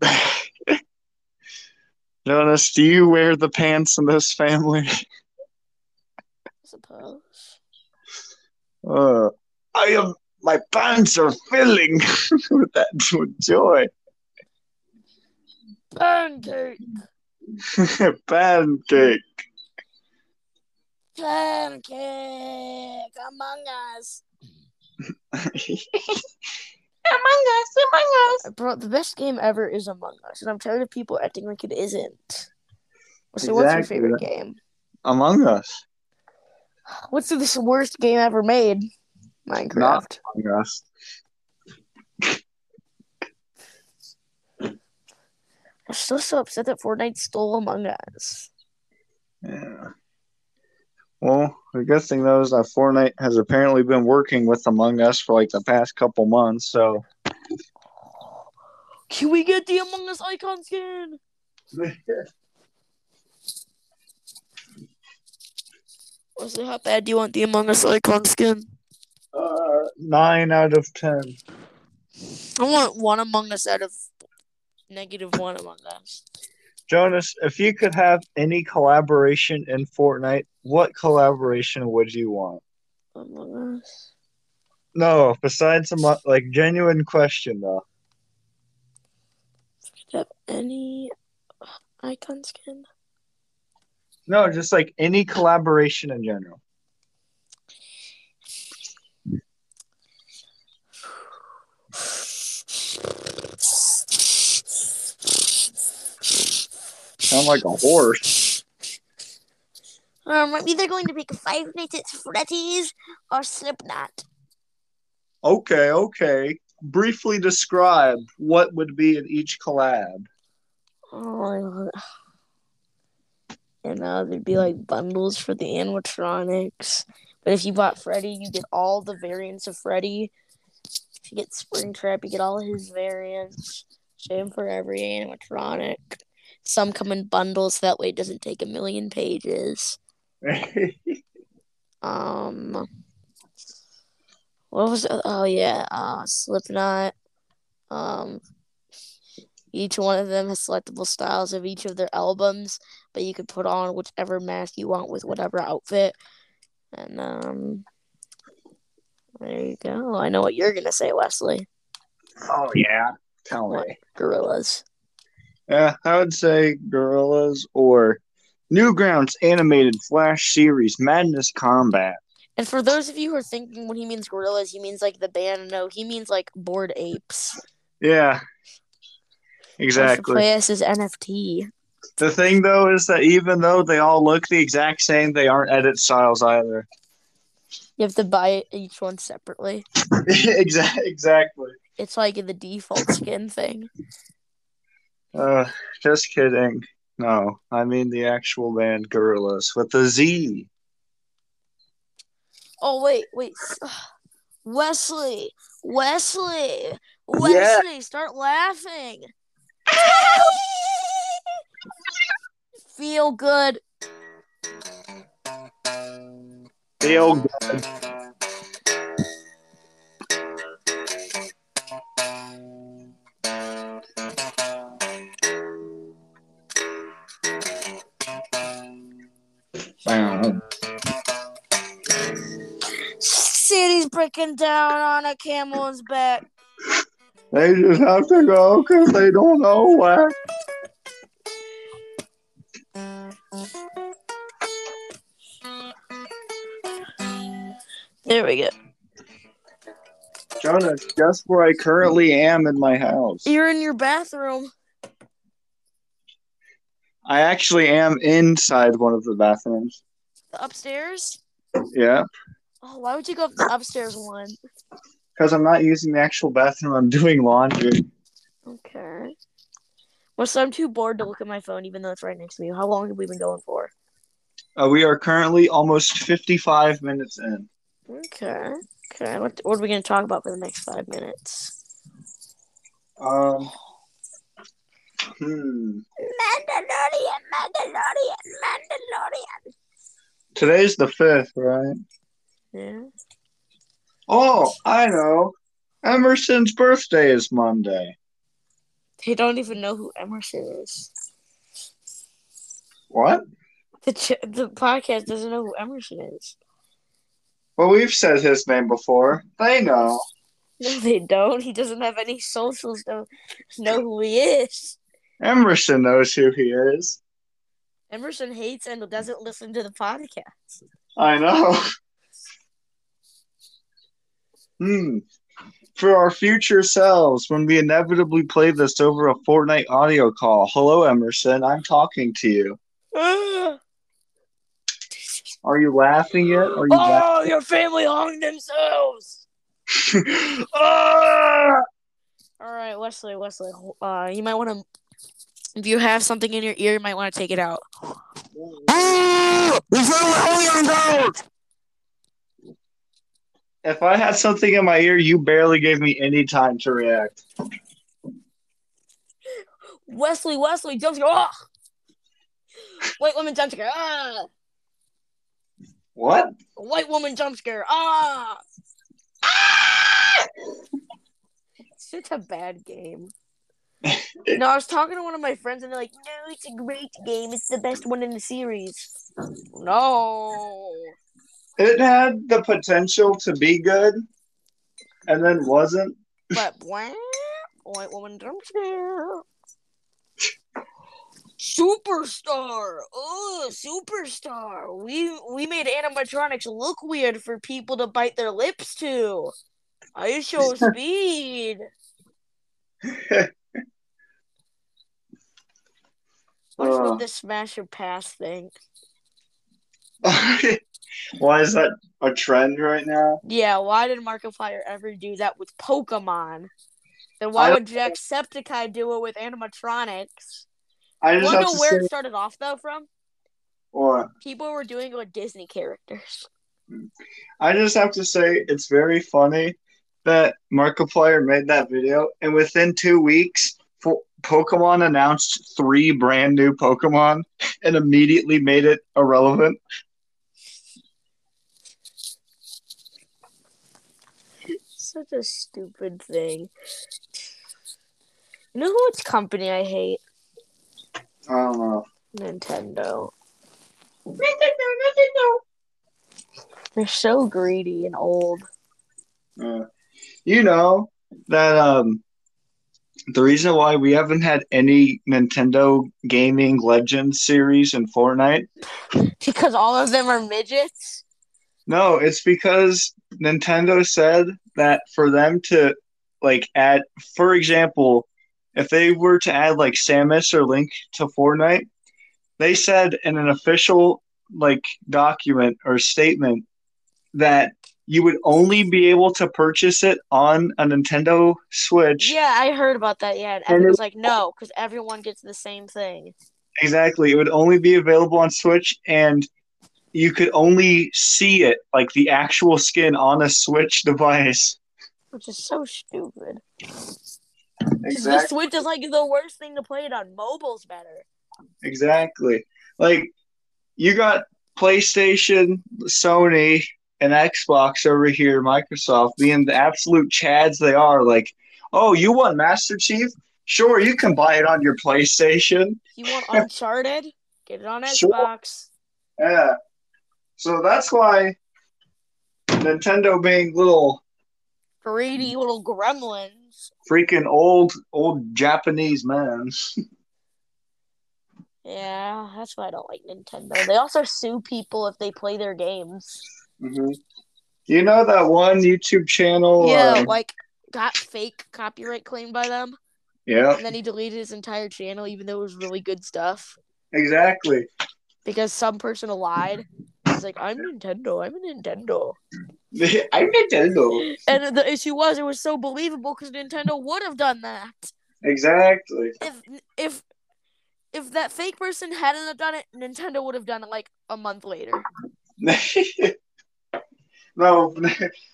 Jonas, do you wear the pants in this family? I suppose. Uh, I am. My pants are filling with that joy. Pancake, Pancake. pancake, Among Us. Among Us, Among Us. Bro, the best game ever is Among Us, and I'm tired of people acting like it isn't. So, what's your favorite game? Among Us. What's the worst game ever made? Minecraft. Among Us. I'm still so upset that Fortnite stole Among Us. Yeah. Well, the good thing though is that Fortnite has apparently been working with Among Us for like the past couple months, so Can we get the Among Us icon skin? Wesley, how bad do you want the Among Us icon skin? uh, nine out of ten. I want one Among Us out of negative one Among Us. Jonas, if you could have any collaboration in Fortnite, what collaboration would you want? Among Us. No, besides some like genuine question though. Have any icon skin? No, just like any collaboration in general. Sound like a horse. Um, I'm either going to pick Five Nights at Freddy's or Slipknot. Okay, okay. Briefly describe what would be in each collab. Oh, and uh, there'd be like bundles for the animatronics. But if you bought Freddy, you get all the variants of Freddy. If you get Springtrap, you get all his variants. Same for every animatronic. Some come in bundles, so that way it doesn't take a million pages. Um, what was it? Oh yeah, uh, Slipknot. Um, each one of them has selectable styles of each of their albums, but you could put on whichever mask you want with whatever outfit. And um, there you go. I know what you're gonna say, Wesley. oh yeah. Tell me. Gorillaz. Yeah, I would say Gorillaz or Newgrounds animated Flash series Madness Combat. And for those of you who are thinking when he means gorillas, he means like the band. No, he means like bored apes. Yeah. Exactly. play his NFT. The thing though is that even though they all look the exact same, they aren't edit styles either. You have to buy each one separately. Exactly. It's like the default skin thing. Uh, just kidding. No, I mean the actual band Gorillaz with the Z. Oh wait, wait. Wesley, Wesley, Wesley, start laughing. Feel good. Feel good. City's breaking down on a camel's back. They just have to go because they don't know where. There we go. Jonas, guess where I currently am in my house. You're in your bathroom. I actually am inside one of the bathrooms. The upstairs. Yeah, Oh, why would you go up the upstairs one? because I'm not using the actual bathroom. I'm doing laundry. Okay. Well, so I'm too bored to look at my phone, even though it's right next to me. How long have we been going for? Uh, we are currently almost 55 minutes in. Okay. Okay. What, what are we going to talk about for the next five minutes? Um. Hmm. Mandalorian, Mandalorian, Mandalorian. Today's the fifth, right? Yeah. Oh, I know. Emerson's birthday is Monday. They don't even know who Emerson is. What? The ch- the podcast doesn't know who Emerson is. Well, we've said his name before. They know. No, they don't. He doesn't have any socials to know who he is. Emerson knows who he is. Emerson hates and doesn't listen to the podcast. I know. Hmm. For our future selves, when we inevitably play this over a Fortnite audio call, hello, Emerson. I'm talking to you. Are you laughing yet? Are you oh, your family hung themselves. laughing? ah! All right, Wesley, Wesley, uh, you might want to. If you have something in your ear, you might want to take it out. If I had something in my ear, you barely gave me any time to react. Wesley, Wesley, jump scare. Ah! White woman jump scare. Ah! What? White woman jump scare. Ah! It's such a bad game. no, I was talking to one of my friends and they're like, no, it's a great game. It's the best one in the series. No. It had the potential to be good, and then wasn't. But wah, white woman jump scare. Superstar! Oh, superstar! We we made animatronics look weird for people to bite their lips to. I show speed. What's Uh. with the smash or pass thing? Why is that a trend right now? Yeah, why did Markiplier ever do that with Pokemon? Then why would Jacksepticeye do it with animatronics? I just know where say, it started off though from? what? People were doing it with Disney characters. I just have to say it's very funny that Markiplier made that video, and within two weeks, Pokemon announced three brand new Pokemon and immediately made it irrelevant. Such a stupid thing. You know which company I hate? I don't know. Nintendo. Nintendo, Nintendo. They're so greedy and old. Uh, you know that um, the reason why we haven't had any Nintendo Gaming Legends series in Fortnite Because all of them are midgets? No, it's because Nintendo said that for them to like add, for example, if they were to add like Samus or Link to Fortnite, they said in an official like document or statement that you would only be able to purchase it on a Nintendo Switch. Yeah, I heard about that. Yeah, and And everyone's like, no, because everyone gets the same thing. Exactly. It would only be available on Switch and you could only see it like the actual skin on a Switch device. Which is so stupid. 'Cause The Switch is like the worst thing to play it on. Mobile's better. Exactly. Like you got PlayStation, Sony, and Xbox over here, Microsoft being the absolute chads they are. Like, oh, you want Master Chief? Sure, you can buy it on your PlayStation. You want Uncharted? Get it on Sure. Xbox. Yeah. So that's why Nintendo being little Greedy little gremlins. freaking old old Japanese men. Yeah, that's why I don't like Nintendo. They also sue people if they play their games. hmm You know that one YouTube channel? yeah, uh, like got fake copyright claimed by them, yeah, and then he deleted his entire channel, even though it was really good stuff. exactly. Because some person lied. He's like, I'm Nintendo. I'm a Nintendo. I'm Nintendo. And the issue was, it was so believable because Nintendo would have done that. Exactly. If if if that fake person hadn't have done it, Nintendo would have done it like a month later. no,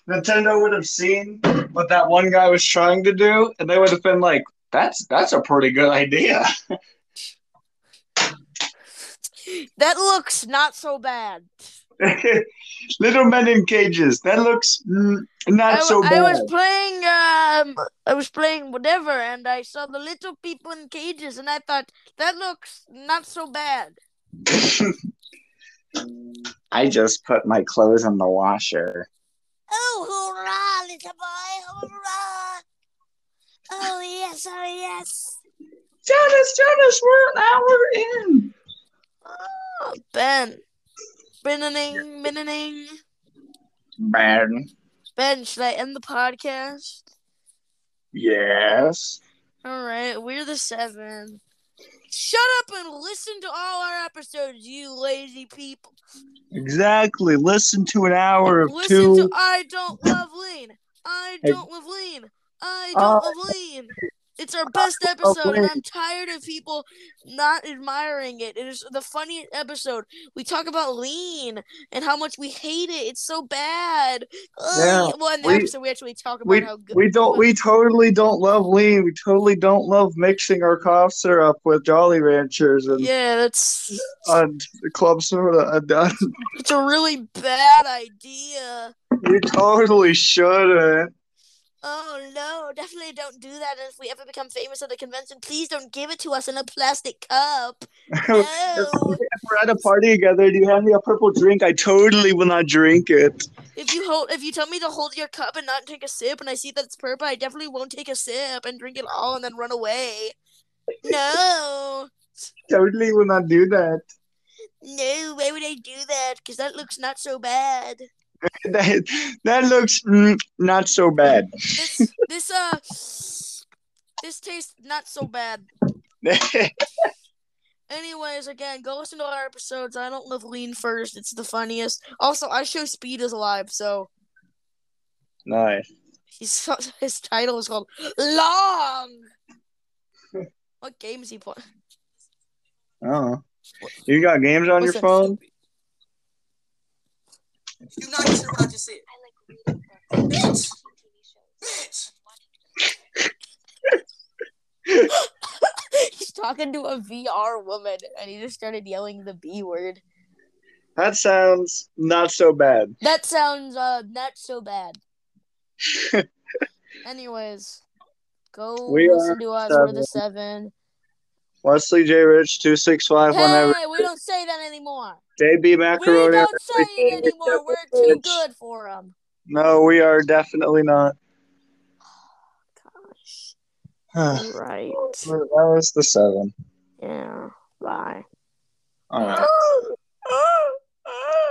Nintendo would have seen what that one guy was trying to do, and they would have been like, "That's that's a pretty good idea." That looks not so bad. Little men in cages. That looks mm, not I, so I bad. was playing um I was playing whatever and I saw the little people in cages and I thought that looks not so bad. I just put my clothes in the washer. Oh hurrah, little boy, hurrah! Oh yes, oh yes. Jonas, Jonas, we're an hour in. Oh, Ben. Beninning, beninning. Ben. Ben, should I end the podcast? yes. All right, we're the seven. Shut up and listen to all our episodes, you lazy people. Exactly. Listen to an hour of Listen two. to I Don't Love Lean. I Don't Love Lean. I Don't Love Lean. It's our best episode, and I'm tired of people not admiring it. It is the funniest episode. We talk about lean and how much we hate it. It's so bad. Ugh. Yeah, well, in the we- episode, we actually talk about we how good we don't we totally don't love lean. We totally don't love mixing our cough syrup with Jolly Ranchers and Yeah, that's and club soda. And, it's a really bad idea. we totally shouldn't. Oh no, definitely don't do that. And if we ever become famous at a convention, please don't give it to us in a plastic cup. No. if we're at a party together, do you hand me a purple drink? I totally will not drink it. If you hold, if you tell me to hold your cup and not take a sip, and I see that it's purple, I definitely won't take a sip and drink it all and then run away. No, Totally will not do that. no, why would I do that? Because that looks not so bad. That, that looks mm, not so bad. This, this, uh, this tastes not so bad. Anyways, again, go listen to our episodes. I don't love lean first; it's the funniest. Also, IShowSpeed is alive, so nice. he's his title is called Long. what game is he playing? Oh, you got games on your Listen. phone? You not sure what I just said. I like reading books. Bitch! Bitch! He's talking to a VR woman, and he just started yelling the B word. That sounds not so bad. That sounds uh not so bad. Anyways, go We listen to us. We're the seven. Wesley J. Rich two six five Hey, whenever. we don't say that anymore. JB We Macaroni. don't say it anymore. We're too good for them. No, we are definitely not. Oh, gosh. right. that was the seven. Yeah. Bye. All right. Ah, ah,